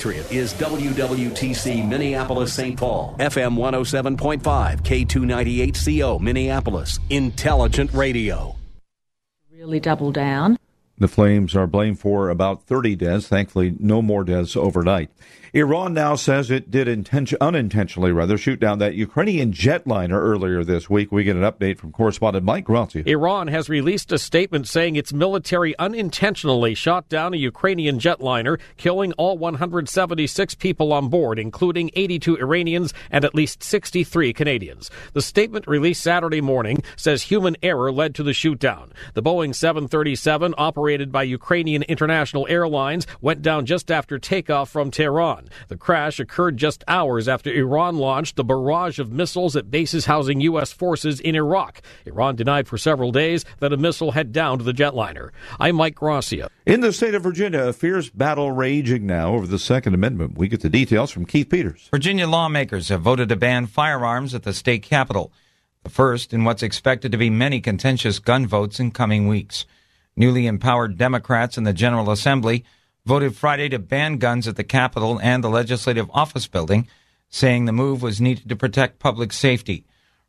Is WWTC Minneapolis St. Paul, FM 107.5, K298CO Minneapolis, Intelligent Radio. Really double down. The flames are blamed for about 30 deaths. Thankfully, no more deaths overnight. Iran now says it did intention, unintentionally rather shoot down that Ukrainian jetliner earlier this week. We get an update from correspondent Mike Grazia. Iran has released a statement saying its military unintentionally shot down a Ukrainian jetliner, killing all 176 people on board, including 82 Iranians and at least 63 Canadians. The statement released Saturday morning says human error led to the shootdown. The Boeing 737, operated by Ukrainian International Airlines, went down just after takeoff from Tehran. Iran. The crash occurred just hours after Iran launched a barrage of missiles at bases housing U.S. forces in Iraq. Iran denied for several days that a missile had downed the jetliner. I'm Mike Gracia. In the state of Virginia, a fierce battle raging now over the Second Amendment. We get the details from Keith Peters. Virginia lawmakers have voted to ban firearms at the state capitol, the first in what's expected to be many contentious gun votes in coming weeks. Newly empowered Democrats in the General Assembly voted Friday to ban guns at the Capitol and the Legislative Office Building, saying the move was needed to protect public safety.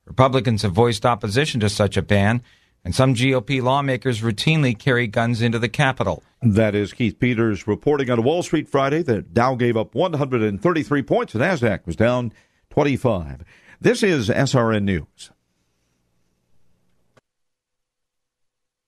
Republicans have voiced opposition to such a ban, and some GOP lawmakers routinely carry guns into the Capitol. That is Keith Peters reporting on Wall Street Friday. The Dow gave up 133 points, the NASDAQ was down 25. This is SRN News.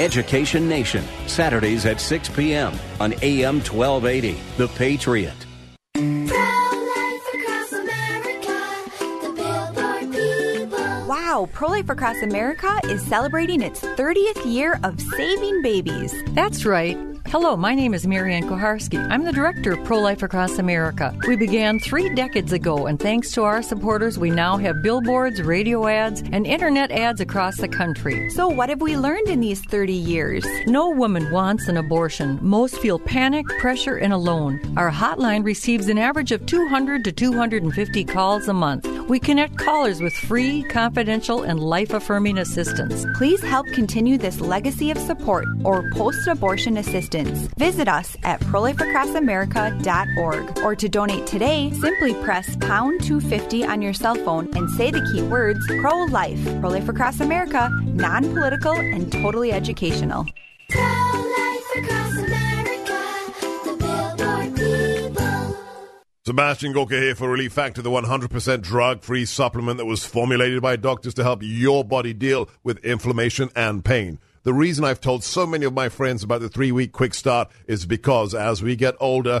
Education Nation, Saturdays at 6 p.m. on AM 1280. The Patriot. Wow, Pro Life Across America is celebrating its 30th year of saving babies. That's right. Hello, my name is Marianne Kuharski. I'm the director of Pro Life Across America. We began three decades ago, and thanks to our supporters, we now have billboards, radio ads, and internet ads across the country. So, what have we learned in these 30 years? No woman wants an abortion. Most feel panic, pressure, and alone. Our hotline receives an average of 200 to 250 calls a month. We connect callers with free, confidential, and life affirming assistance. Please help continue this legacy of support or post abortion assistance Visit us at prolifeacrossamerica.org or to donate today, simply press pound 250 on your cell phone and say the key words pro life. Pro Life Across America, non political and totally educational. Sebastian Gorka here for Relief Factor, the 100% drug-free supplement that was formulated by doctors to help your body deal with inflammation and pain. The reason I've told so many of my friends about the three week quick start is because as we get older,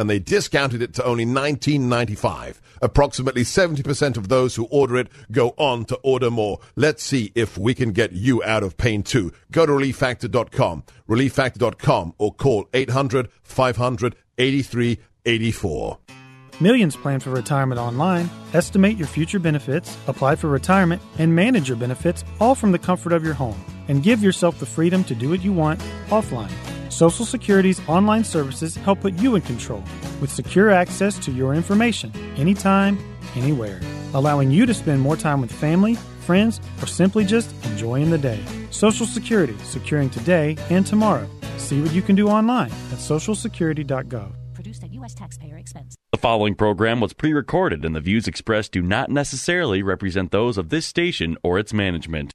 and they discounted it to only $19.95. Approximately 70% of those who order it go on to order more. Let's see if we can get you out of pain too. Go to relieffactor.com, relieffactor.com, or call 800 500 8384. Millions plan for retirement online. Estimate your future benefits, apply for retirement, and manage your benefits all from the comfort of your home. And give yourself the freedom to do what you want offline. Social Security's online services help put you in control with secure access to your information anytime, anywhere, allowing you to spend more time with family, friends, or simply just enjoying the day. Social Security, securing today and tomorrow. See what you can do online at socialsecurity.gov. Produced at U.S. taxpayer expense. The following program was pre recorded, and the views expressed do not necessarily represent those of this station or its management.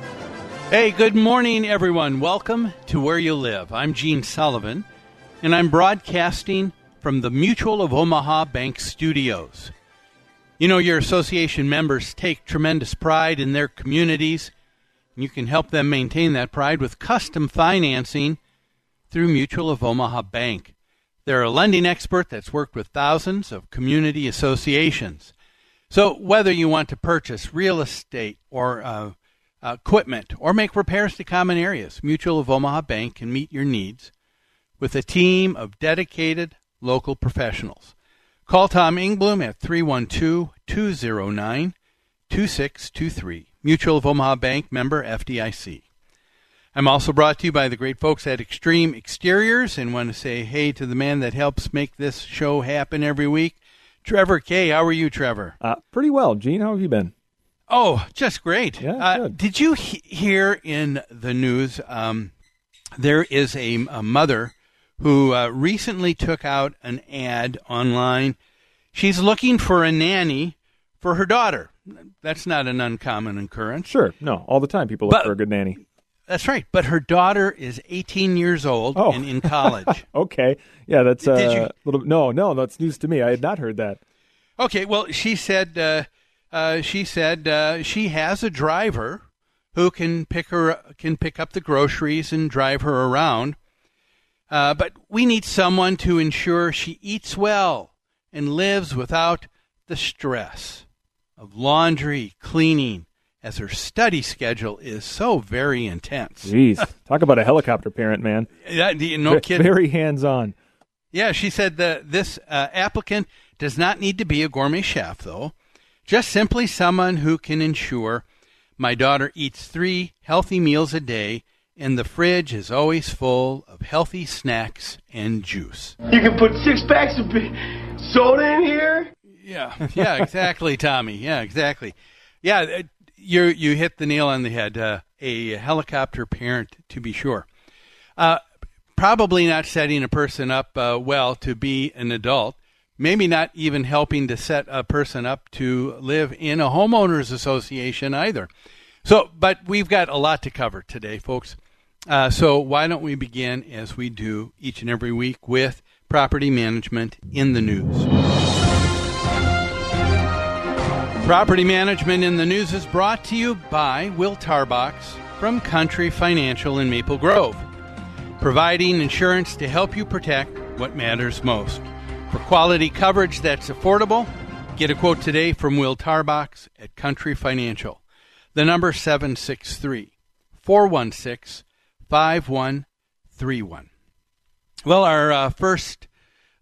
Hey, good morning, everyone. Welcome to Where You Live. I'm Gene Sullivan, and I'm broadcasting from the Mutual of Omaha Bank Studios. You know, your association members take tremendous pride in their communities. And you can help them maintain that pride with custom financing through Mutual of Omaha Bank. They're a lending expert that's worked with thousands of community associations. So, whether you want to purchase real estate or uh, equipment or make repairs to common areas, Mutual of Omaha Bank can meet your needs with a team of dedicated local professionals. Call Tom Ingblom at 312 209 2623. Mutual of Omaha Bank member FDIC. I'm also brought to you by the great folks at Extreme Exteriors and want to say hey to the man that helps make this show happen every week, Trevor Kay. How are you, Trevor? Uh, pretty well. Gene, how have you been? Oh, just great. Yeah, uh, did you he- hear in the news um, there is a, a mother who uh, recently took out an ad online. She's looking for a nanny for her daughter. That's not an uncommon occurrence. Sure. No, all the time people look But- for a good nanny. That's right. But her daughter is 18 years old Oh. and in college. okay. Yeah, that's uh, Did little. No, no, that's news to me. I had not heard that. Okay, well, she said uh, she said uh, she has a driver who can pick her can pick up the groceries and drive her around. Uh, but we need someone to ensure she eats well and lives without the stress of laundry, cleaning, as her study schedule is so very intense. Jeez, talk about a helicopter parent, man. Yeah, no kidding. Very hands on. Yeah, she said that this uh, applicant does not need to be a gourmet chef, though. Just simply someone who can ensure my daughter eats three healthy meals a day and the fridge is always full of healthy snacks and juice. You can put six packs of soda in here. Yeah, yeah, exactly, Tommy. Yeah, exactly. Yeah, uh, you you hit the nail on the head. Uh, a helicopter parent, to be sure. Uh, probably not setting a person up uh, well to be an adult. Maybe not even helping to set a person up to live in a homeowners association either. So, but we've got a lot to cover today, folks. Uh, so why don't we begin as we do each and every week with property management in the news. Property Management in the News is brought to you by Will Tarbox from Country Financial in Maple Grove, providing insurance to help you protect what matters most. For quality coverage that's affordable, get a quote today from Will Tarbox at Country Financial. The number 763 416 5131. Well, our uh, first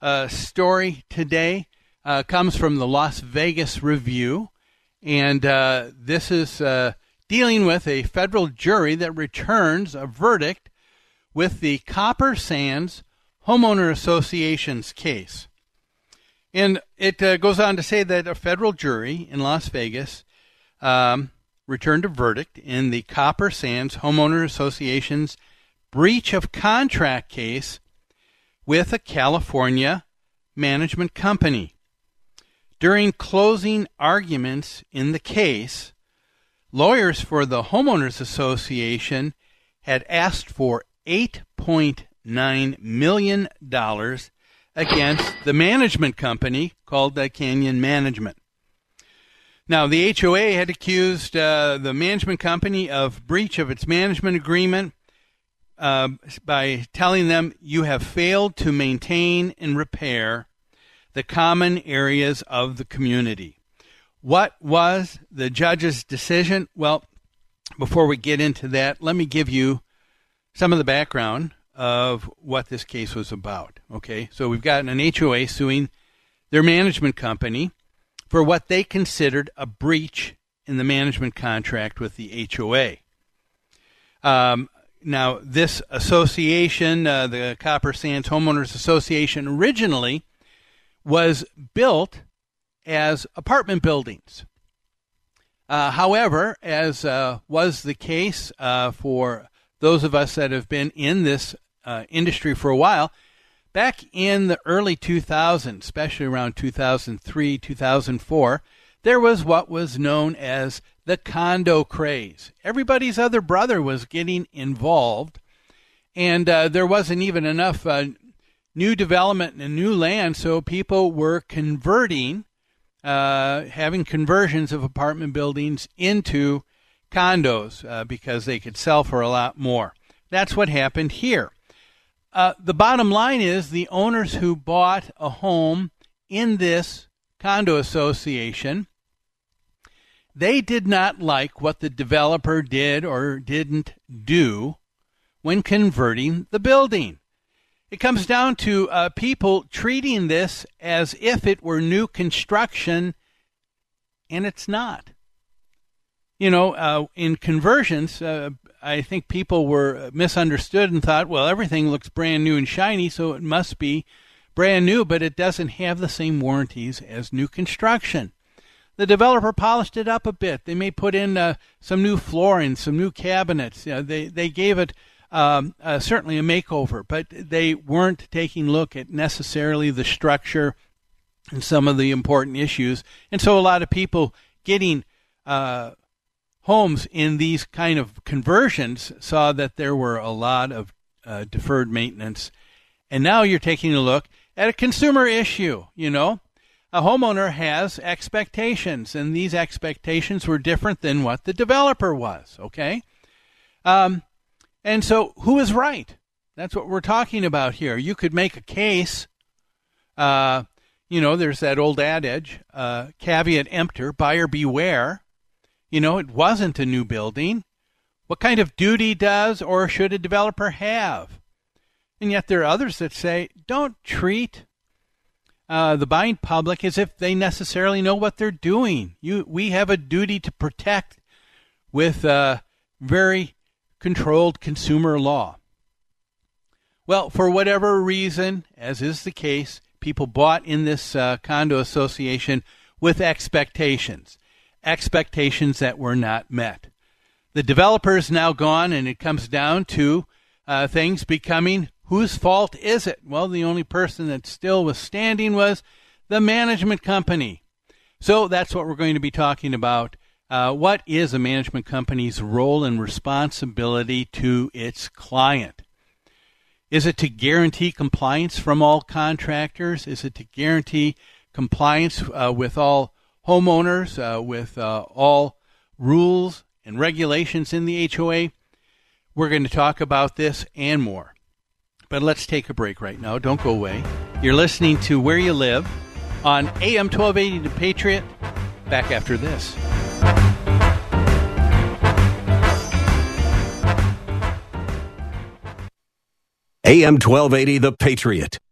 uh, story today uh, comes from the Las Vegas Review, and uh, this is uh, dealing with a federal jury that returns a verdict with the Copper Sands Homeowner Association's case. And it uh, goes on to say that a federal jury in Las Vegas um, returned a verdict in the Copper Sands Homeowner Association's breach of contract case with a California management company. During closing arguments in the case, lawyers for the Homeowners Association had asked for $8.9 million against the management company called the Canyon Management. Now, the HOA had accused uh, the management company of breach of its management agreement uh, by telling them you have failed to maintain and repair the common areas of the community. What was the judge's decision? Well, before we get into that, let me give you some of the background of what this case was about. Okay, so we've got an HOA suing their management company for what they considered a breach in the management contract with the HOA. Um, now, this association, uh, the Copper Sands Homeowners Association, originally was built as apartment buildings. Uh, however, as uh, was the case uh, for those of us that have been in this uh, industry for a while, back in the early 2000s, especially around 2003, 2004, there was what was known as the condo craze. Everybody's other brother was getting involved, and uh, there wasn't even enough uh, new development and new land, so people were converting, uh, having conversions of apartment buildings into condos uh, because they could sell for a lot more. That's what happened here. Uh, the bottom line is the owners who bought a home in this condo association they did not like what the developer did or didn't do when converting the building. It comes down to uh, people treating this as if it were new construction, and it's not. You know, uh, in conversions, uh, I think people were misunderstood and thought, well, everything looks brand new and shiny, so it must be brand new, but it doesn't have the same warranties as new construction. The developer polished it up a bit. They may put in uh, some new flooring, some new cabinets. You know, they they gave it um, uh, certainly a makeover, but they weren't taking a look at necessarily the structure and some of the important issues. And so a lot of people getting uh, homes in these kind of conversions saw that there were a lot of uh, deferred maintenance. And now you're taking a look at a consumer issue, you know. A homeowner has expectations, and these expectations were different than what the developer was, okay? Um, and so who is right? That's what we're talking about here. You could make a case. Uh, you know, there's that old adage, uh, caveat emptor, buyer beware. You know, it wasn't a new building. What kind of duty does or should a developer have? And yet there are others that say, don't treat uh, the buying public as if they necessarily know what they're doing. You, we have a duty to protect with uh, very controlled consumer law. Well, for whatever reason, as is the case, people bought in this uh, condo association with expectations expectations that were not met. The developer is now gone, and it comes down to uh, things becoming whose fault is it? Well, the only person that still was standing was the management company. So that's what we're going to be talking about. Uh, what is a management company's role and responsibility to its client? Is it to guarantee compliance from all contractors? Is it to guarantee compliance uh, with all homeowners uh, with uh, all rules and regulations in the HOA. We're going to talk about this and more. But let's take a break right now. Don't go away. You're listening to Where You Live on AM 1280 The Patriot. Back after this. AM 1280 The Patriot.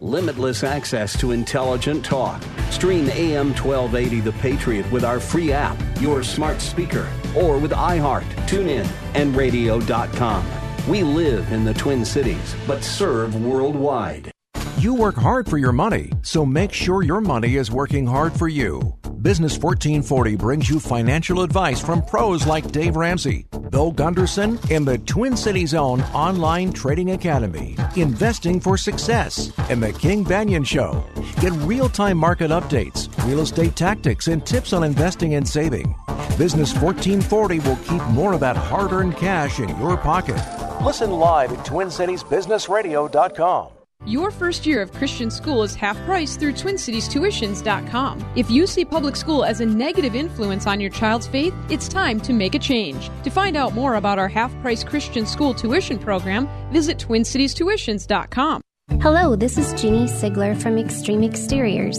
Limitless access to intelligent talk. Stream AM 1280 The Patriot with our free app, your smart speaker, or with iHeart, TuneIn, and radio.com. We live in the Twin Cities, but serve worldwide. You work hard for your money, so make sure your money is working hard for you. Business 1440 brings you financial advice from pros like Dave Ramsey, Bill Gunderson, and the Twin Cities own online trading academy, Investing for Success, and the King Banyan Show. Get real time market updates, real estate tactics, and tips on investing and saving. Business 1440 will keep more of that hard earned cash in your pocket. Listen live at TwinCitiesBusinessRadio.com. Your first year of Christian school is half price through TwinCitiesTuitions.com. If you see public school as a negative influence on your child's faith, it's time to make a change. To find out more about our half price Christian school tuition program, visit TwinCitiesTuitions.com. Hello, this is Jeannie Sigler from Extreme Exteriors.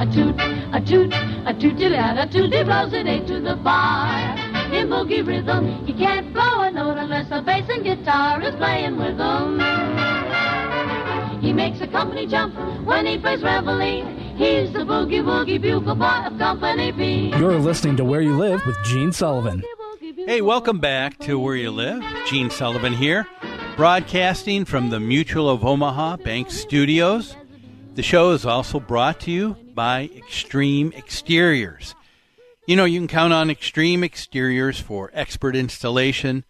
A toot, a toot, a tooty lad, a tooty blows it eight to the bar. In boogie rhythm, he can't blow a note unless the bass and guitar is playing with him. He makes the company jump when he plays reveille. He's the boogie woogie bugle boy of Company B. You're listening to Where You Live with Gene Sullivan. Hey, welcome back to Where You Live. Gene Sullivan here, broadcasting from the Mutual of Omaha Bank Studios. The show is also brought to you by Extreme Exteriors. You know, you can count on Extreme Exteriors for expert installation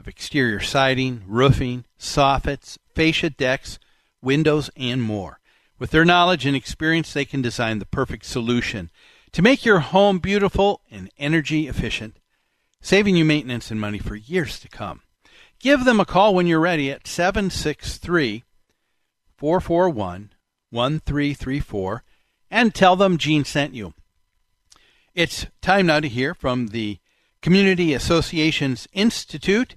of exterior siding, roofing, soffits, fascia decks, windows, and more. With their knowledge and experience, they can design the perfect solution to make your home beautiful and energy efficient, saving you maintenance and money for years to come. Give them a call when you're ready at 763 441 1334 and tell them Gene sent you. It's time now to hear from the Community Associations Institute.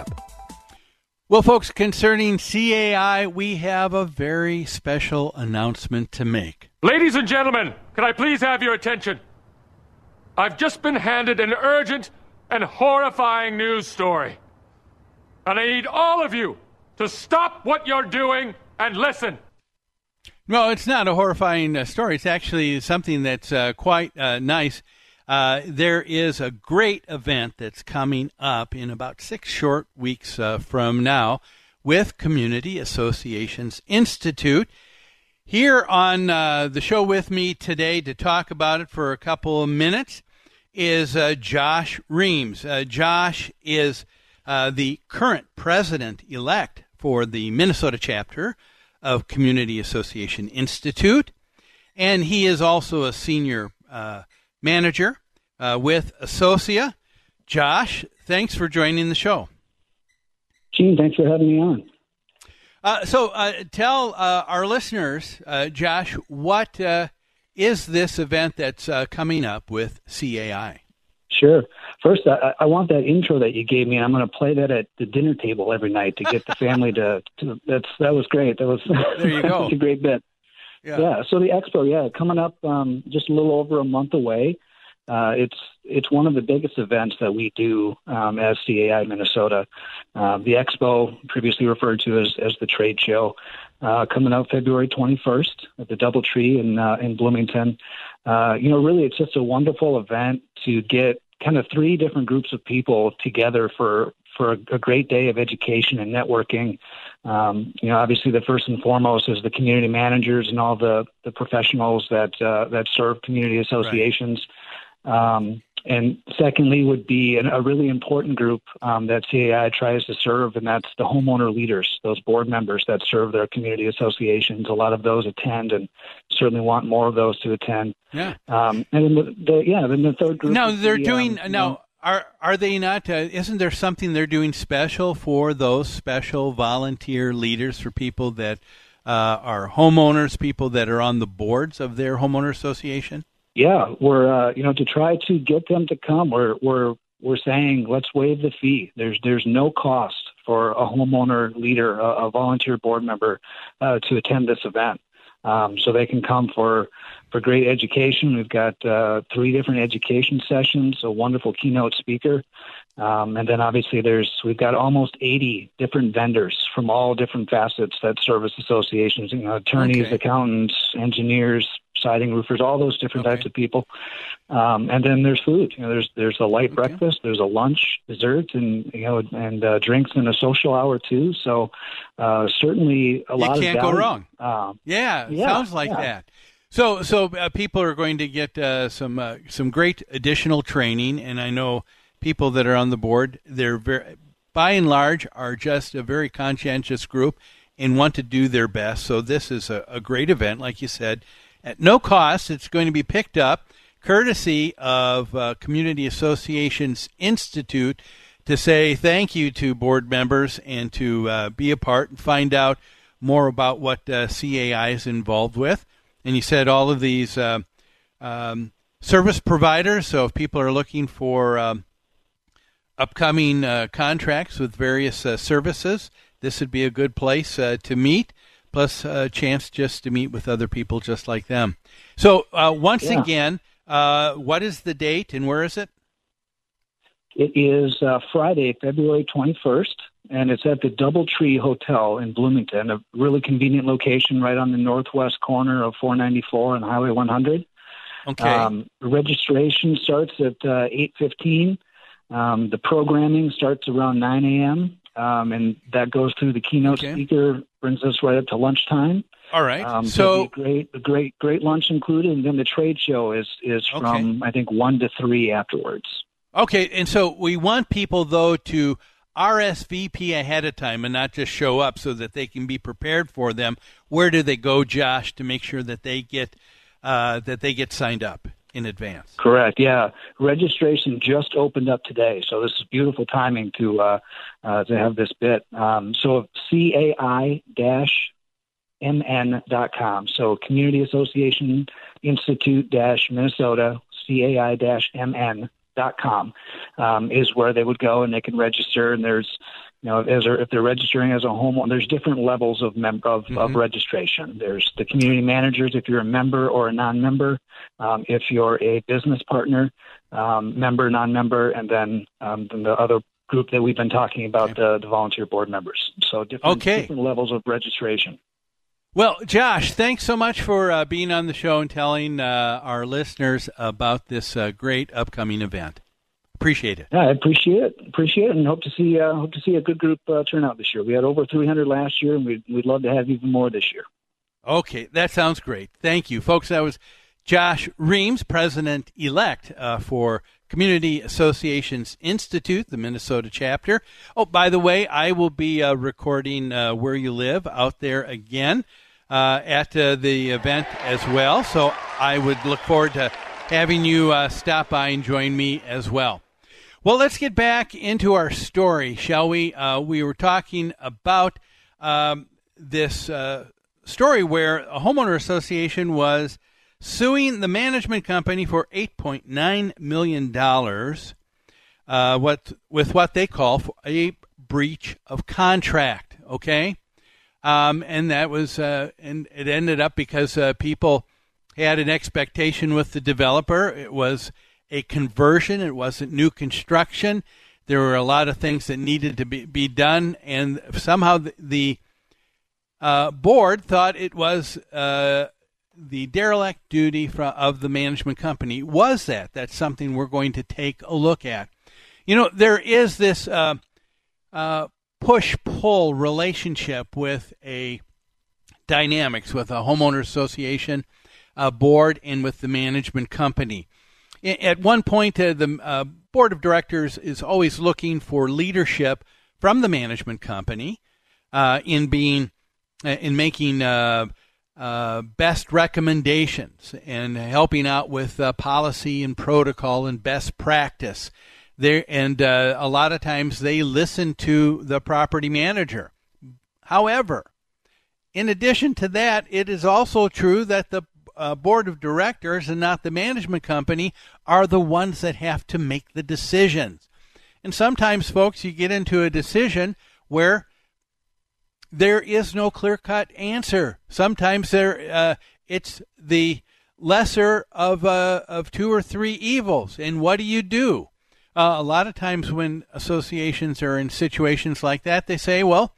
Well, folks, concerning CAI, we have a very special announcement to make. Ladies and gentlemen, can I please have your attention? I've just been handed an urgent and horrifying news story. And I need all of you to stop what you're doing and listen. No, it's not a horrifying uh, story. It's actually something that's uh, quite uh, nice. Uh, there is a great event that's coming up in about six short weeks uh, from now with Community Associations Institute. Here on uh, the show with me today to talk about it for a couple of minutes is Josh Reams. Josh is the current president elect for the Minnesota chapter of Community Association Institute, and he is also a senior uh, manager uh, with Associa. Josh, thanks for joining the show. Gene, thanks for having me on. Uh, so, uh, tell uh, our listeners, uh, Josh, what is this event that's coming up with CAI? Sure. First, I, I, want that intro that you gave me. I'm going to play that at the dinner table every night to get the family to, to. That's that was great. That was there. You go. a great bit. Yeah. yeah. So the expo, yeah, coming up um, just a little over a month away. Uh, it's it's one of the biggest events that we do um, as CAI Minnesota. Uh, the expo, previously referred to as as the trade show, uh, coming out February 21st at the DoubleTree in uh, in Bloomington. Uh, you know, really, it's just a wonderful event to get kind of three different groups of people together for for a, a great day of education and networking. Um, you know, obviously, the first and foremost is the community managers and all the the professionals that uh, that serve community associations. Right. Um, and secondly, would be an, a really important group um, that CAI tries to serve, and that's the homeowner leaders, those board members that serve their community associations. A lot of those attend, and certainly want more of those to attend. Yeah. Um, and then the, the, yeah, then the third group. No, they're the, doing um, now. Are are they not? Uh, isn't there something they're doing special for those special volunteer leaders for people that uh, are homeowners, people that are on the boards of their homeowner association? Yeah, we're uh, you know to try to get them to come. We're we're we're saying let's waive the fee. There's there's no cost for a homeowner leader, a, a volunteer board member, uh, to attend this event. Um, so they can come for for great education. We've got uh, three different education sessions, a wonderful keynote speaker, um, and then obviously there's we've got almost 80 different vendors from all different facets that service associations, you know, attorneys, Okay. accountants, engineers, siding roofers, all those different types of people. Um, and then there's food. You know, there's there's a light breakfast, there's a lunch, dessert, and you know, and uh, drinks and a social hour too. So uh, certainly a lot. You can't of go wrong. Um, Yeah, Yeah, sounds like yeah. that. So, so uh, people are going to get uh, some uh, some great additional training, and I know people that are on the board. They're very, by and large, are just a very conscientious group and want to do their best. So, this is a, a great event, like you said, at no cost. It's going to be picked up courtesy of uh, Community Associations Institute to say thank you to board members and to uh, be a part and find out more about what uh, CAI is involved with. And you said all of these uh, um, service providers. So if people are looking for um, upcoming uh, contracts with various uh, services, this would be a good place uh, to meet. Plus, a chance just to meet with other people just like them. So, uh, once Yeah. again, uh, what is the date and where is it? It is uh, Friday, February 21st, and it's at the Doubletree Hotel in Bloomington, a really convenient location right on the northwest corner of 494 and Highway 100. Okay. Um, registration starts at uh, 8:15. Um, the programming starts around 9 a.m. Um, and that goes through the keynote speaker, brings us right up to lunchtime. All right. Um, so, great, a great, great lunch included, and then the trade show is is from I think one to three afterwards. Okay, and so we want people though to RSVP ahead of time and not just show up so that they can be prepared for them, where do they go, Josh, to make sure that they get uh, that they get signed up in advance? Correct. Yeah, registration just opened up today, so this is beautiful timing to uh, uh, to have this bit. Um, so CAI dash mn.com. So Community Association Institute dash Minnesota CAI dash mn.com um, is where they would go and they can register. And there's you know, as if they're registering as a homeowner, there's different levels of mem- of, Mm-hmm. of registration. There's the community managers if you're a member or a non-member, um, if you're a business partner, um, member, non-member, and then, um, then the other group that we've been talking about, the, the volunteer board members. So different, Okay. different levels of registration. Well, Josh, thanks so much for uh, being on the show and telling uh, our listeners about this uh, great upcoming event. Appreciate it. Yeah, I appreciate it. Appreciate it, and hope to see uh, hope to see a good group uh, turnout this year. We had over 300 last year, and we'd we'd love to have even more this year. Okay, that sounds great. Thank you, folks. That was Josh Reams, president elect uh, for Community Associations Institute, the Minnesota chapter. Oh, by the way, I will be uh, recording uh, Where You Live out there again uh, at uh, the event as well. So I would look forward to having you uh, stop by and join me as well. Well, let's get back into our story, shall we? Uh, we were talking about um, this uh, story where a homeowner association was suing the management company for $8.9 million uh, what, with what they call a breach of contract, okay? Um, and that was, uh, and it ended up because uh, people had an expectation with the developer. It was a conversion, it wasn't new construction. There were a lot of things that needed to be, be done, and somehow the, the uh, board thought it was uh, the derelict duty of the management company. Was that? That's something we're going to take a look at. You know, there is this uh, uh, push pull relationship with a dynamics with a homeowner association uh, board and with the management company. At one point, uh, the uh, board of directors is always looking for leadership from the management company uh, in being uh, in making uh, best recommendations and helping out with policy and protocol and best practice. There and a lot of times they listen to the property manager. However, in addition to that, it is also true that the uh, board of directors and not the management company are the ones that have to make the decisions. And sometimes, folks, you get into a decision where there is no clear cut answer. Sometimes there, uh, it's the lesser of uh, of two or three evils. And what do you do? Uh, a lot of times, when associations are in situations like that, they say, "Well,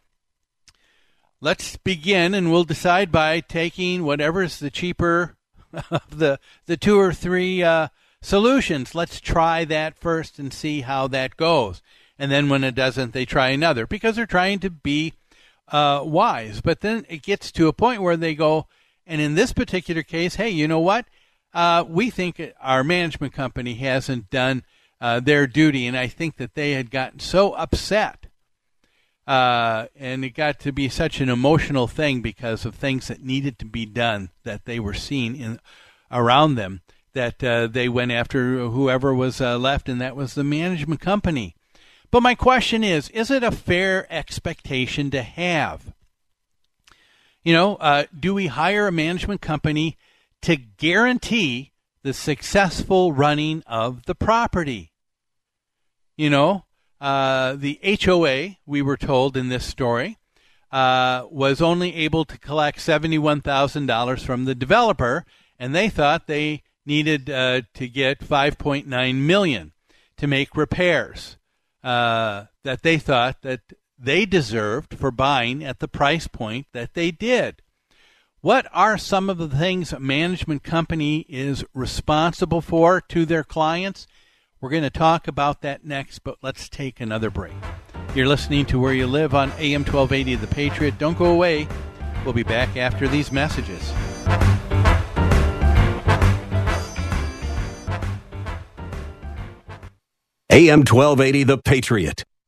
let's begin, and we'll decide by taking whatever's the cheaper of the the two or three uh, solutions. Let's try that first and see how that goes." And then, when it doesn't, they try another because they're trying to be uh, wise. But then it gets to a point where they go, and in this particular case, hey, you know what? Uh, we think our management company hasn't done uh, their duty, and I think that they had gotten so upset, uh, and it got to be such an emotional thing because of things that needed to be done that they were seeing in around them that uh, they went after whoever was uh, left, and that was the management company. But my question is is it a fair expectation to have? You know, uh, do we hire a management company to guarantee the successful running of the property? You know, uh, the HOA, we were told in this story, uh, was only able to collect $71,000 from the developer, and they thought they needed uh, to get 5.9 million to make repairs uh, that they thought that they deserved for buying at the price point that they did. What are some of the things a management company is responsible for to their clients? We're going to talk about that next, but let's take another break. You're listening to Where You Live on AM 1280 The Patriot. Don't go away. We'll be back after these messages. AM 1280 The Patriot.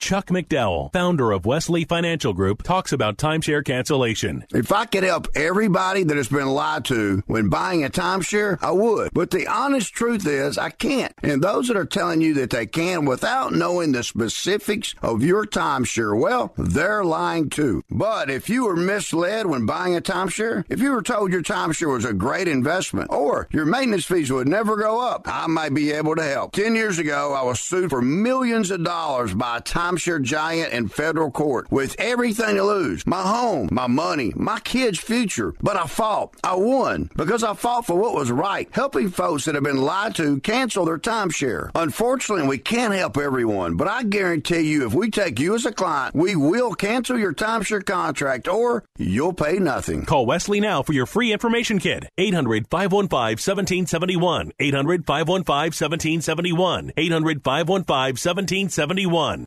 Chuck McDowell, founder of Wesley Financial Group, talks about timeshare cancellation. If I could help everybody that has been lied to when buying a timeshare, I would. But the honest truth is, I can't. And those that are telling you that they can without knowing the specifics of your timeshare, well, they're lying too. But if you were misled when buying a timeshare, if you were told your timeshare was a great investment or your maintenance fees would never go up, I might be able to help. Ten years ago, I was sued for millions of dollars by a timeshare timeshare giant in federal court with everything to lose my home, my money, my kids' future. But I fought. I won because I fought for what was right, helping folks that have been lied to cancel their timeshare. Unfortunately, we can't help everyone, but I guarantee you if we take you as a client, we will cancel your timeshare contract or you'll pay nothing. Call Wesley now for your free information kit. 800 515 1771. 800 515 1771. 800 515 1771.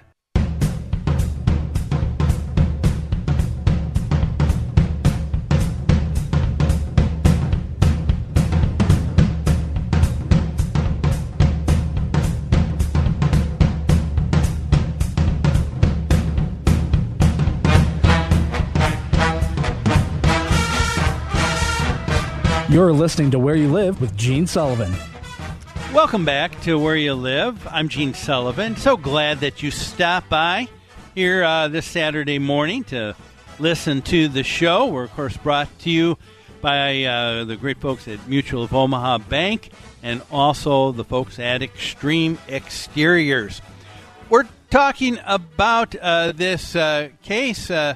You're listening to Where You Live with Gene Sullivan. Welcome back to Where You Live. I'm Gene Sullivan. So glad that you stopped by here uh, this Saturday morning to listen to the show. We're, of course, brought to you by uh, the great folks at Mutual of Omaha Bank and also the folks at Extreme Exteriors. We're talking about uh, this uh, case uh,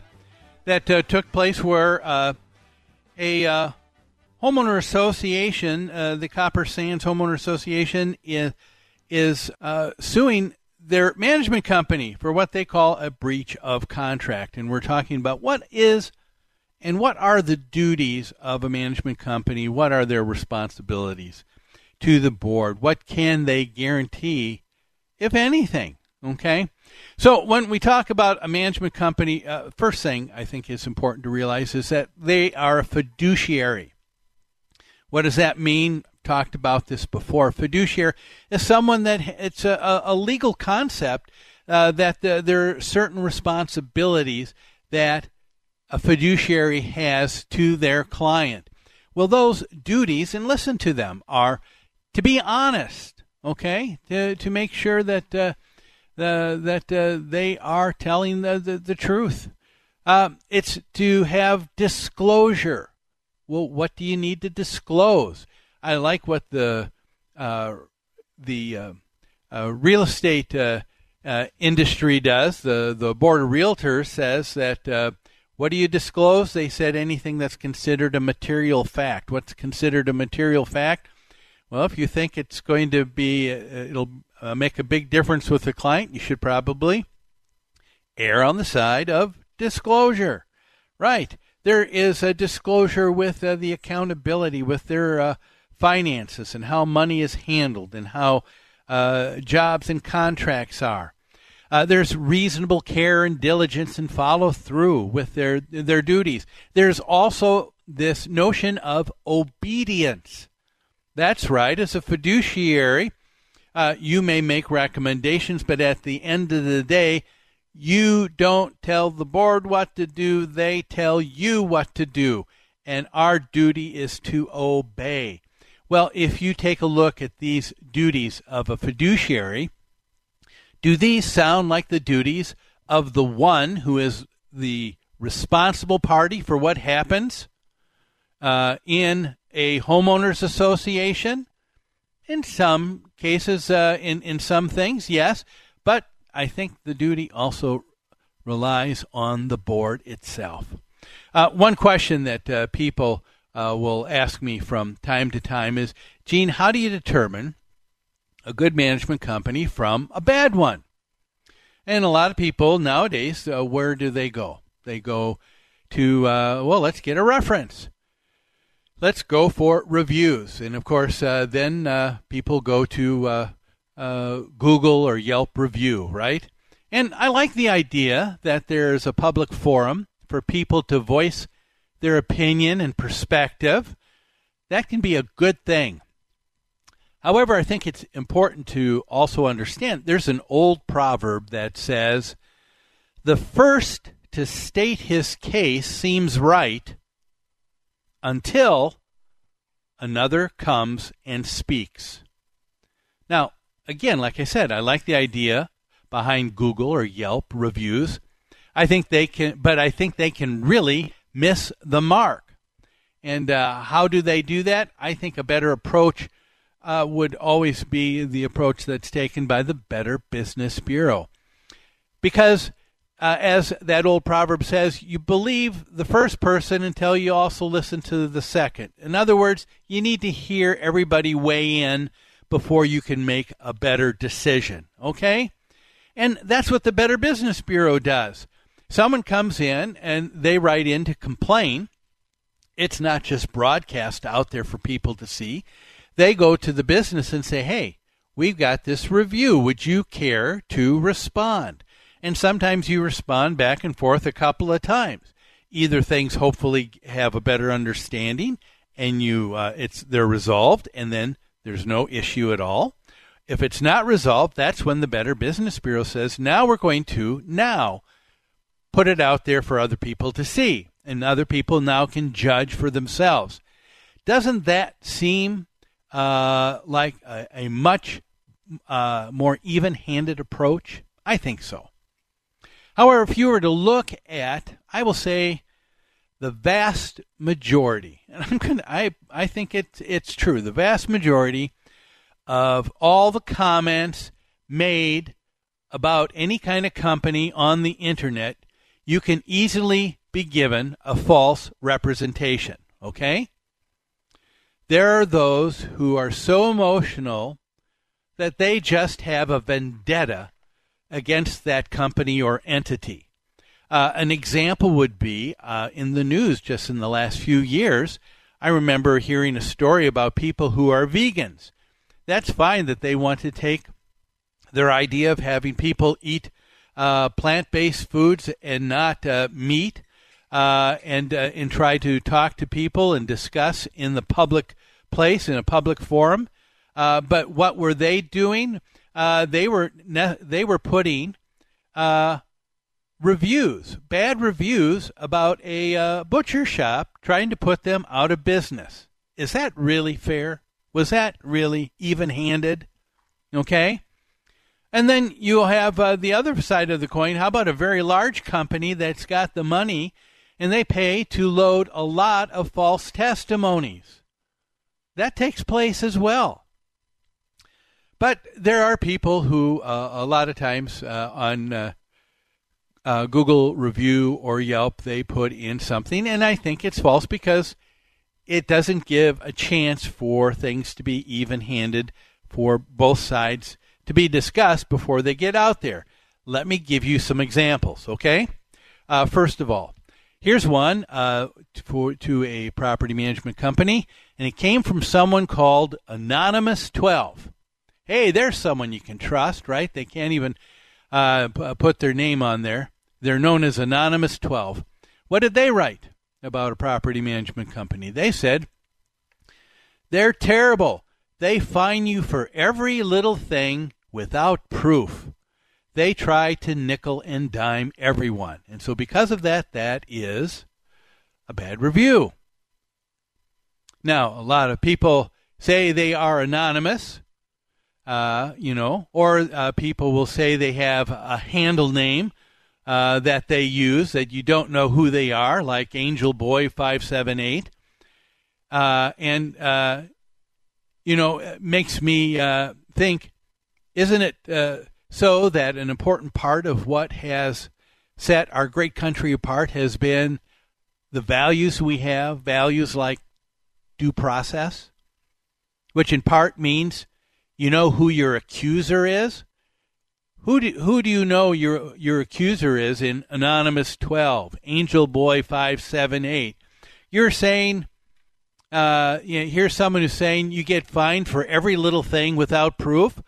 that uh, took place where a homeowner association, uh, the Copper Sands Homeowner Association, is is uh, suing their management company for what they call a breach of contract, and we're talking about what is and what are the duties of a management company? What are their responsibilities to the board? What can they guarantee, if anything? Okay. So when we talk about a management company, uh, first thing I think is important to realize is that they are a fiduciary. What does that mean? Talked about this before. Fiduciary is someone that it's a, a legal concept uh, that the, there are certain responsibilities that a fiduciary has to their client. Well, those duties, and listen to them, are to be honest, okay, to to make sure that uh, the that uh, they are telling the the, the truth. Um, it's to have disclosure. Well, what do you need to disclose? I like what the uh, the uh, uh, real estate uh, uh, industry does. The the board of realtors says that uh, what do you disclose? They said anything that's considered a material fact. What's considered a material fact? Well, if you think it's going to be, it'll make a big difference with the client, you should probably err on the side of disclosure. Right. There is a disclosure with uh, the accountability, with their uh, finances and how money is handled and how uh, jobs and contracts are. Uh, there's reasonable care and diligence and follow through with their their duties. There's also this notion of obedience. That's right. As a fiduciary, uh, you may make recommendations, but at the end of the day, you don't tell the board what to do, they tell you what to do. And our duty is to obey. Well, if you take a look at these duties of a fiduciary, do these sound like the duties of the one who is the responsible party for what happens uh, in a homeowners association? In some cases, uh, in in some things, yes, I think the duty also relies on the board itself. Uh, one question that uh, people uh, will ask me from time to time is, Gene, how do you determine a good management company from a bad one? And a lot of people nowadays, uh, where do they go? They go to, uh, well, let's get a reference. Let's go for reviews. And of course, uh, then people go to uh, Google or Yelp review, right? And I like the idea that there's a public forum for people to voice their opinion and perspective. That can be a good thing. However, I think it's important to also understand there's an old proverb that says, the first to state his case seems right until another comes and speaks. Now, again, like I said, I like the idea behind Google or Yelp reviews. I think they can, but I think they can really miss the mark. And uh, how do they do that? I think a better approach uh, would always be the approach that's taken by the Better Business Bureau. Because, uh, as that old proverb says, you believe the first person until you also listen to the second. In other words, you need to hear everybody weigh in before you can make a better decision. Okay? And that's what the Better Business Bureau does. Someone comes in and they write in to complain. It's not just broadcast out there for people to see. They go to the business and say, hey, we've got this review. Would you care to respond? And sometimes you respond back and forth a couple of times. Either things hopefully have a better understanding and you uh, it's they're resolved and then there's no issue at all. If it's not resolved, that's when the Better Business Bureau says, now we're going to now put it out there for other people to see, and other people now can judge for themselves. Doesn't that seem uh, like a, a much uh, more even handed approach? I think so. However, if you were to look at, I will say, the vast majority, and I'm gonna, I I think it's it's true. The vast majority of all the comments made about any kind of company on the internet, you can easily be given a false representation. Okay. There are those who are so emotional that they just have a vendetta against that company or entity. Uh, an example would be uh, in the news just in the last few years. I remember hearing a story about people who are vegans. That's fine that they want to take their idea of having people eat uh, plant-based foods and not uh, meat, uh, and uh, and try to talk to people and discuss in the public place in a public forum. but what were they doing? they were ne- they were putting reviews, bad reviews about a uh, butcher shop trying to put them out of business. Is that really fair? Was that really even handed? Okay. And then you'll have uh, the other side of the coin. How about a very large company that's got the money and they pay to load a lot of false testimonies? That takes place as well. But there are people who, uh, a lot of times uh, on uh, Google Review or Yelp, they put in something, and I think it's false because it doesn't give a chance for things to be even handed for both sides to be discussed before they get out there. Let me give you some examples, okay? Uh, first of all, here's one uh, for, to a property management company, and it came from someone called Anonymous12. Hey, there's someone you can trust, right? They can't even uh, p- put their name on there. They're known as Anonymous12. What did they write about a property management company? They said, they're terrible. They fine you for every little thing without proof. They try to nickel and dime everyone. And so, because of that, that is a bad review. Now, a lot of people say they are anonymous, uh, you know, or uh, people will say they have a handle name uh, that they use that you don't know who they are, like Angel Boy five seven eight, uh, and uh, you know, makes me uh, think, isn't it so that an important part of what has set our great country apart has been the values we have, values like due process, which in part means you know who your accuser is. Who do, who do you know your your accuser is in Anonymous 12, Angel Boy 578? You're saying, uh, you know, here's someone who's saying you get fined for every little thing without proof.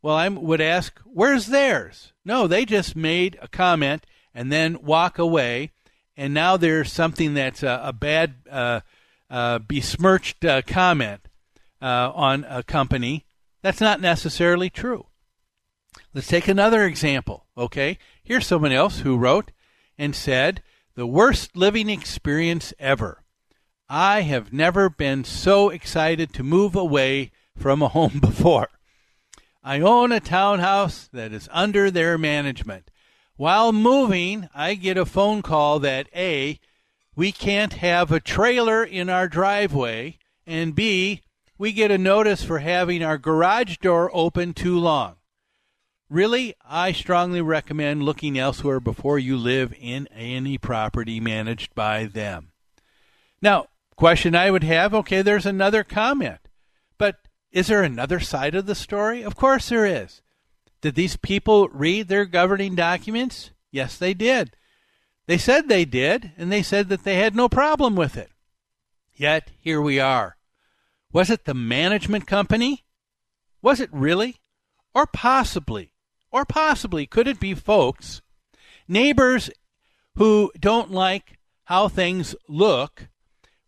Well, I would ask, where's theirs? No, they just made a comment and then walk away, and now there's something that's a, a bad, uh, uh, besmirched uh, comment uh, on a company. That's not necessarily true. Let's take another example, okay? Here's someone else who wrote and said, The worst living experience ever. I have never been so excited to move away from a home before. I own a townhouse that is under their management. While moving, I get a phone call that A, we can't have a trailer in our driveway, and B, we get a notice for having our garage door open too long. Really, I strongly recommend looking elsewhere before you live in any property managed by them. Now, question I would have okay, there's another comment. But is there another side of the story? Of course there is. Did these people read their governing documents? Yes, they did. They said they did, and they said that they had no problem with it. Yet, here we are. Was it the management company? Was it really? Or possibly, or possibly, could it be folks, neighbors who don't like how things look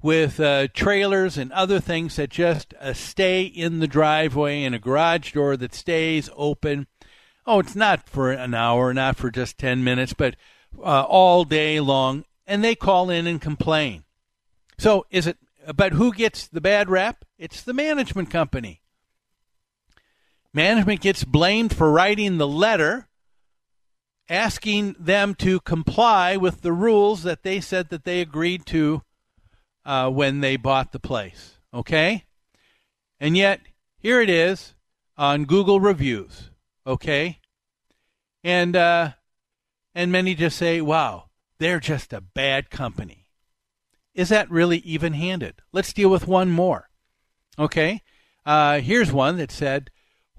with uh, trailers and other things that just uh, stay in the driveway and a garage door that stays open. Oh, it's not for an hour, not for just 10 minutes, but uh, all day long. And they call in and complain. So is it, but who gets the bad rap? It's the management company. Management gets blamed for writing the letter asking them to comply with the rules that they said that they agreed to uh, when they bought the place. Okay? And yet, here it is on Google reviews. Okay? And, uh, and many just say, wow, they're just a bad company. Is that really even handed? Let's deal with one more. Okay? Uh, here's one that said,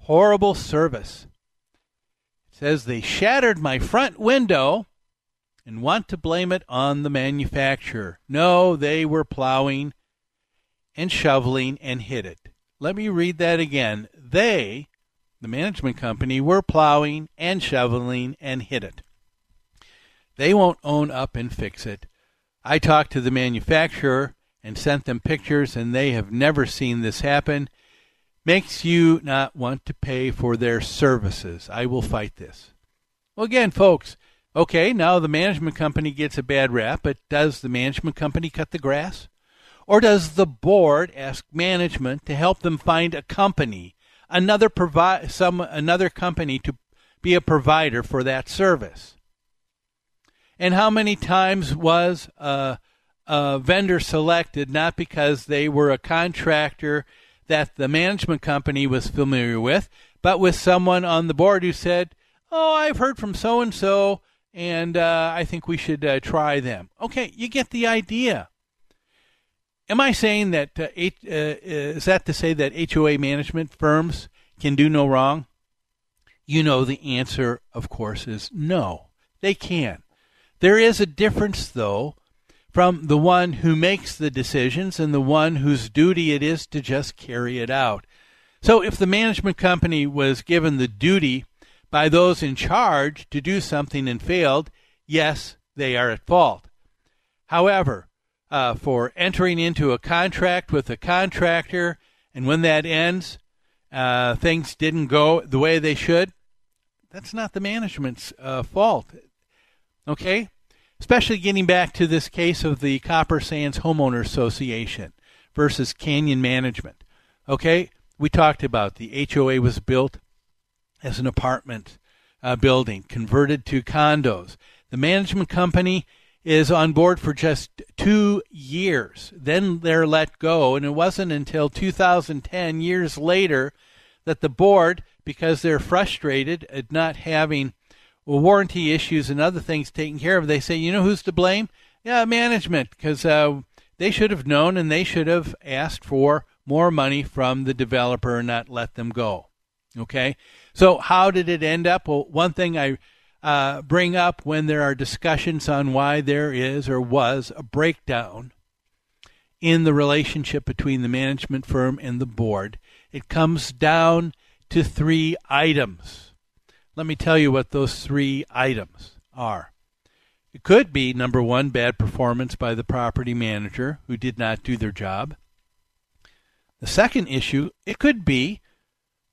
horrible service. It says, they shattered my front window and want to blame it on the manufacturer. No, they were plowing and shoveling and hit it. Let me read that again. They, the management company, were plowing and shoveling and hit it. They won't own up and fix it. I talked to the manufacturer and sent them pictures, and they have never seen this happen. Makes you not want to pay for their services. I will fight this. Well, again, folks, Okay, now the management company gets a bad rap, but does the management company cut the grass? Or does the board ask management to help them find a company, another provi- some another company to be a provider for that service? And how many times was a, a vendor selected not because they were a contractor that the management company was familiar with, but with someone on the board who said, "Oh, I've heard from so and so, and uh, I think we should uh, try them." Okay, you get the idea. Am I saying that uh, H- uh, is that to say that HOA management firms can do no wrong? You know the answer, of course, is no. They can. There is a difference, though, from the one who makes the decisions and the one whose duty it is to just carry it out. So if the management company was given the duty by those in charge to do something and failed, yes, they are at fault. However, uh, for entering into a contract with a contractor, and when that ends, uh, things didn't go the way they should, that's not the management's uh, fault. Okay? Especially getting back to this case of the Copper Sands Homeowner Association versus Canyon Management. Okay? We talked about the HOA was built as an apartment uh, building, converted to condos. The management company is on board for just two years. Then they're let go, and it wasn't until 2010, years later, that the board, because they're frustrated at not having warranty issues and other things taken care of, they say, you know who's to blame? Yeah, management, because uh, they should have known and they should have asked for more money from the developer and not let them go. Okay? So, how did it end up? Well, one thing I uh, bring up when there are discussions on why there is or was a breakdown in the relationship between the management firm and the board. It comes down to three items. Let me tell you what those three items are. It could be number one, bad performance by the property manager who did not do their job. The second issue, it could be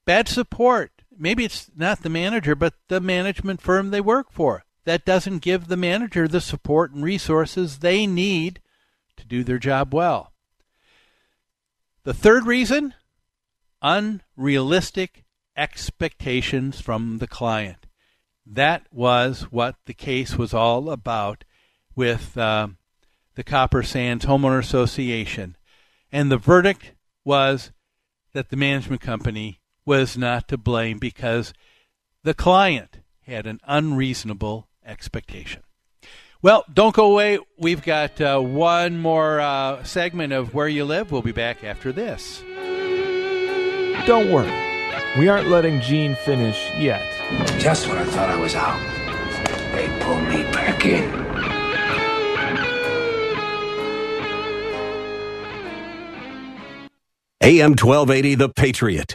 bad support maybe it's not the manager, but the management firm they work for. That doesn't give the manager the support and resources they need to do their job well. The third reason unrealistic expectations from the client. That was what the case was all about with uh, the Copper Sands Homeowner Association. And the verdict was that the management company was not to blame because the client had an unreasonable expectation. Well, don't go away. We've got uh, one more uh, segment of Where You Live. We'll be back after this. Don't worry. We aren't letting Gene finish yet. Just when I thought I was out, they pull me back in. AM 1280, The Patriot.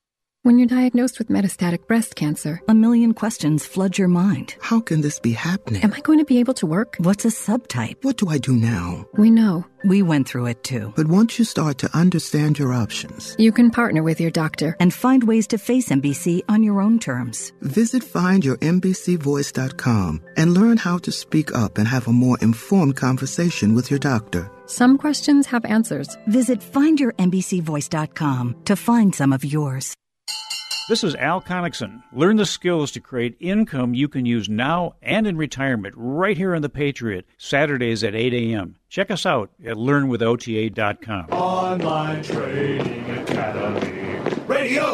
When you're diagnosed with metastatic breast cancer, a million questions flood your mind. How can this be happening? Am I going to be able to work? What's a subtype? What do I do now? We know. We went through it too. But once you start to understand your options, you can partner with your doctor and find ways to face MBC on your own terms. Visit findyourmbcvoice.com and learn how to speak up and have a more informed conversation with your doctor. Some questions have answers. Visit findyourmbcvoice.com to find some of yours. This is Al Connickson. Learn the skills to create income you can use now and in retirement right here on The Patriot, Saturdays at 8 a.m. Check us out at learnwithota.com. Online Trading Academy. Radio.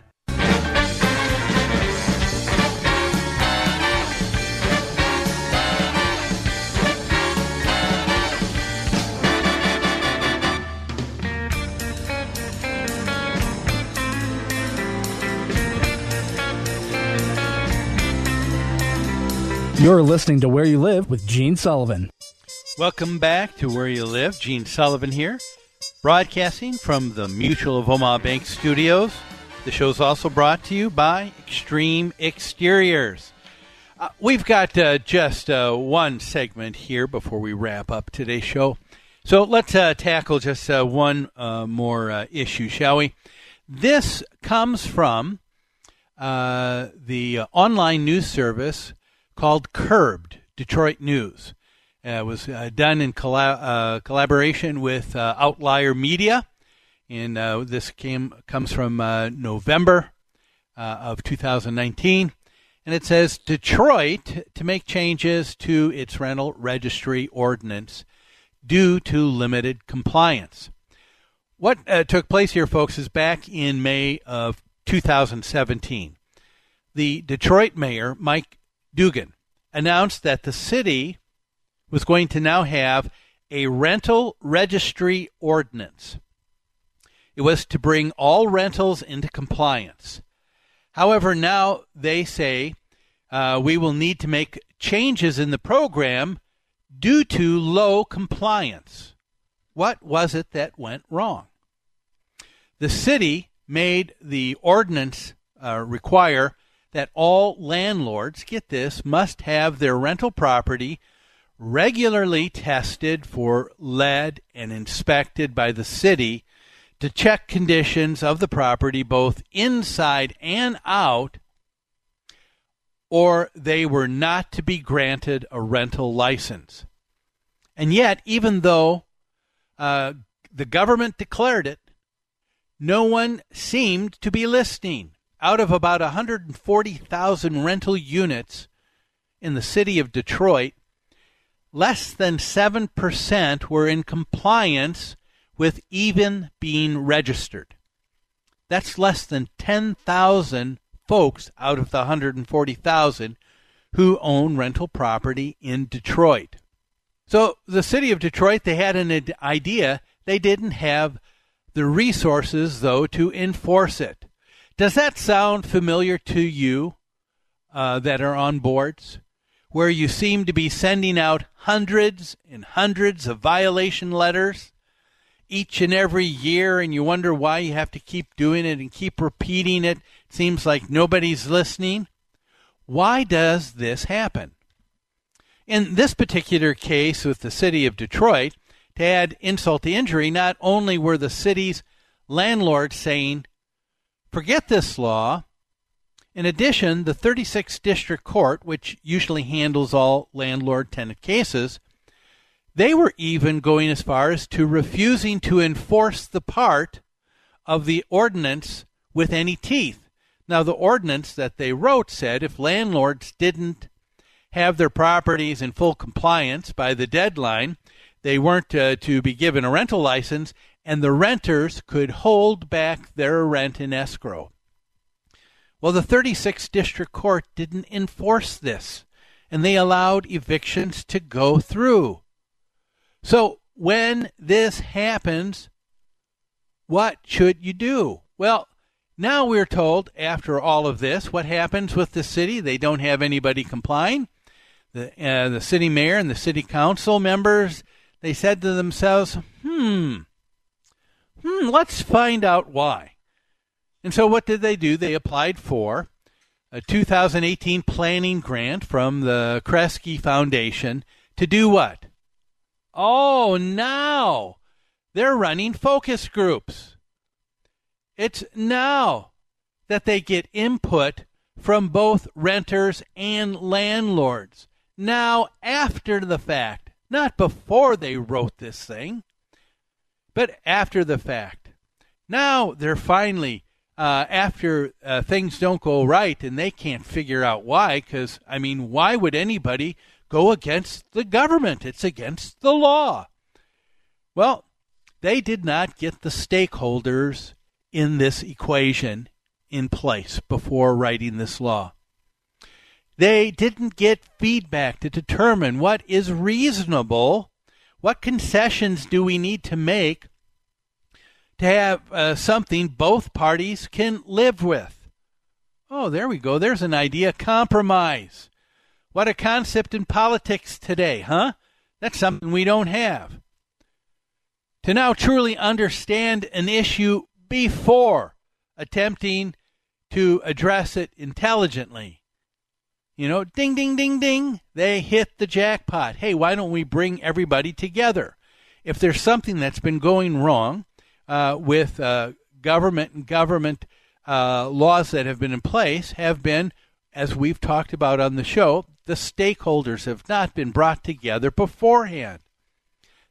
You're listening to Where You Live with Gene Sullivan. Welcome back to Where You Live. Gene Sullivan here, broadcasting from the Mutual of Omaha Bank studios. The show is also brought to you by Extreme Exteriors. Uh, we've got uh, just uh, one segment here before we wrap up today's show. So let's uh, tackle just uh, one uh, more issue, shall we? This comes from the online news service called Curbed Detroit News. Uh, it was uh, done in uh, collaboration with uh, Outlier Media, and uh, this came comes from uh, November of 2019. And it says Detroit to make changes to its rental registry ordinance due to limited compliance. What took place here, folks, is back in May of 2017. The Detroit mayor, Mike Duggan announced that the city was going to now have a rental registry ordinance. It was to bring all rentals into compliance. However, now they say uh, we will need to make changes in the program due to low compliance. What was it that went wrong? The city made the ordinance uh, require that all landlords, get this, must have their rental property regularly tested for lead and inspected by the city to check conditions of the property both inside and out, or they were not to be granted a rental license. And yet, even though uh, the government declared it, no one seemed to be listening out of about 140,000 rental units in the city of Detroit, less than 7% were in compliance with even being registered. That's less than 10,000 folks out of the 140,000 who own rental property in Detroit. So the city of Detroit, they had an idea. They didn't have the resources, though, to enforce it. Does that sound familiar to you uh, that are on boards? Where you seem to be sending out hundreds and hundreds of violation letters each and every year, and you wonder why you have to keep doing it and keep repeating it. It seems like nobody's listening. Why does this happen? In this particular case with the city of Detroit, to add insult to injury, not only were the city's landlords saying, Forget this law. In addition, the 36th District Court, which usually handles all landlord tenant cases, they were even going as far as to refusing to enforce the part of the ordinance with any teeth. Now, the ordinance that they wrote said if landlords didn't have their properties in full compliance by the deadline, they weren't uh, to be given a rental license and the renters could hold back their rent in escrow. Well, the 36th District Court didn't enforce this, and they allowed evictions to go through. So, when this happens, what should you do? Well, Now we're told, after all of this, what happens with the city? They don't have anybody complying. The, uh, the city mayor and the city council members, they said to themselves, hmm, hmm, let's find out why. And so what did they do? They applied for a 2018 planning grant from the Kresge Foundation to do what? Oh, now they're running focus groups. It's now that they get input from both renters and landlords. Now, after the fact, not before they wrote this thing, but after the fact. Now they're finally, uh, after uh, things don't go right and they can't figure out why, because, I mean, why would anybody go against the government? It's against the law. Well, they did not get the stakeholders in this equation in place before writing this law. They didn't get feedback to determine what is reasonable, what concessions do we need to make to have uh, something both parties can live with. Oh, there we go. There's an idea compromise. What a concept in politics today, huh? That's something we don't have. To now truly understand an issue before attempting to address it intelligently. You know, ding, ding, ding, ding, they hit the jackpot. Hey, why don't we bring everybody together? If there's something that's been going wrong uh, with uh, government and government uh, laws that have been in place, have been, as we've talked about on the show, the stakeholders have not been brought together beforehand.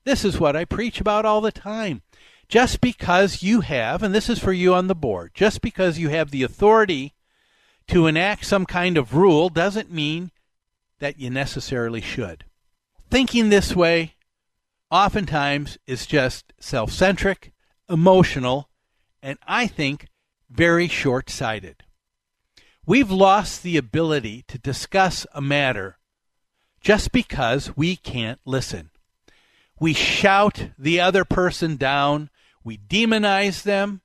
This is what I preach about all the time just because you have, and this is for you on the board, just because you have the authority to enact some kind of rule doesn't mean that you necessarily should. Thinking this way oftentimes is just self centric, emotional, and I think very short sighted. We've lost the ability to discuss a matter just because we can't listen. We shout the other person down we demonize them.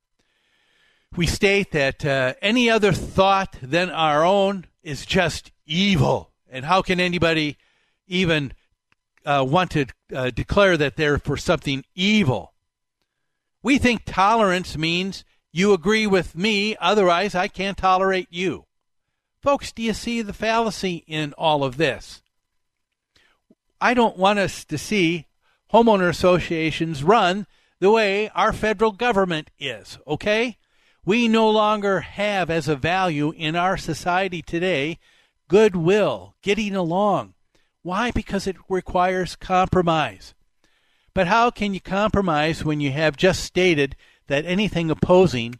We state that uh, any other thought than our own is just evil. And how can anybody even uh, want to uh, declare that they're for something evil? We think tolerance means you agree with me, otherwise, I can't tolerate you. Folks, do you see the fallacy in all of this? I don't want us to see homeowner associations run the way our federal government is, okay? We no longer have as a value in our society today goodwill, getting along. Why? Because it requires compromise. But how can you compromise when you have just stated that anything opposing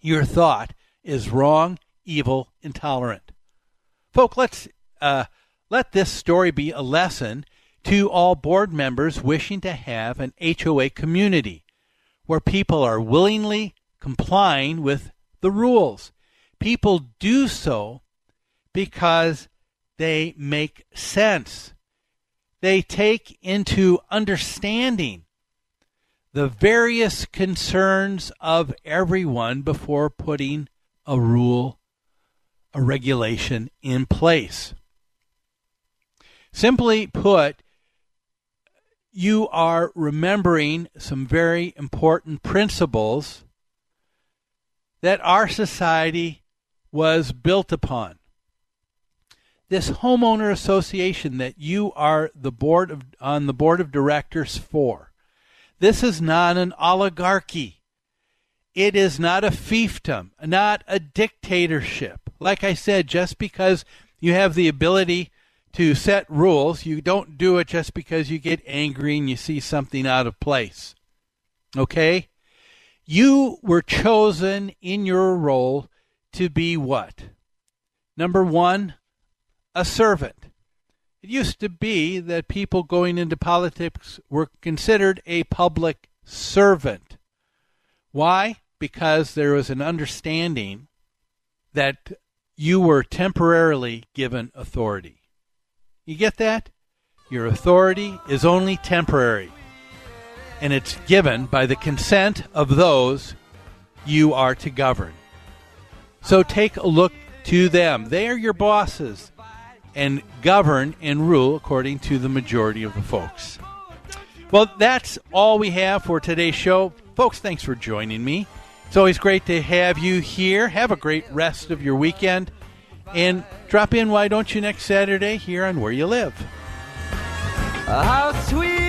your thought is wrong, evil, intolerant? Folk, let's uh, let this story be a lesson to all board members wishing to have an HOA community where people are willingly complying with the rules. People do so because they make sense. They take into understanding the various concerns of everyone before putting a rule, a regulation in place. Simply put, you are remembering some very important principles that our society was built upon. This homeowner association that you are the board of, on the board of directors for, this is not an oligarchy. It is not a fiefdom, not a dictatorship. Like I said, just because you have the ability to set rules. You don't do it just because you get angry and you see something out of place. Okay? You were chosen in your role to be what? Number one, a servant. It used to be that people going into politics were considered a public servant. Why? Because there was an understanding that you were temporarily given authority. You get that? Your authority is only temporary, and it's given by the consent of those you are to govern. So take a look to them. They are your bosses and govern and rule according to the majority of the folks. Well, that's all we have for today's show. Folks, thanks for joining me. It's always great to have you here. Have a great rest of your weekend. And drop in, why don't you, next Saturday here on Where You Live. How sweet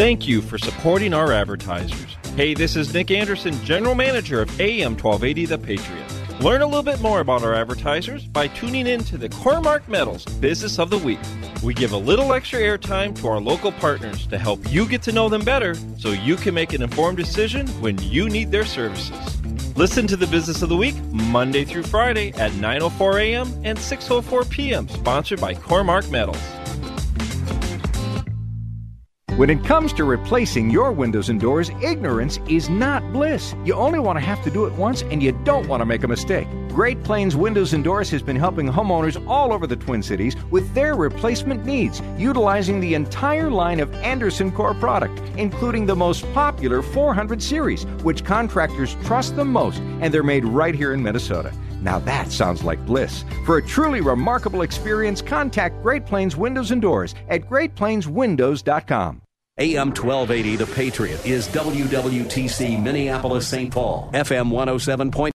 Thank you for supporting our advertisers. Hey, this is Nick Anderson, General Manager of AM 1280 The Patriot. Learn a little bit more about our advertisers by tuning in to the Cormark Metals Business of the Week. We give a little extra airtime to our local partners to help you get to know them better so you can make an informed decision when you need their services. Listen to the Business of the Week Monday through Friday at 9:04 a.m. and 6:04 p.m. sponsored by Cormark Metals. When it comes to replacing your windows and doors, ignorance is not bliss. You only want to have to do it once and you don't want to make a mistake. Great Plains Windows and Doors has been helping homeowners all over the Twin Cities with their replacement needs, utilizing the entire line of Andersen Core product, including the most popular 400 series, which contractors trust the most, and they're made right here in Minnesota. Now that sounds like bliss. For a truly remarkable experience, contact Great Plains Windows and Doors at greatplainswindows.com. AM 1280 The Patriot is WWTC Minneapolis St. Paul, FM 107.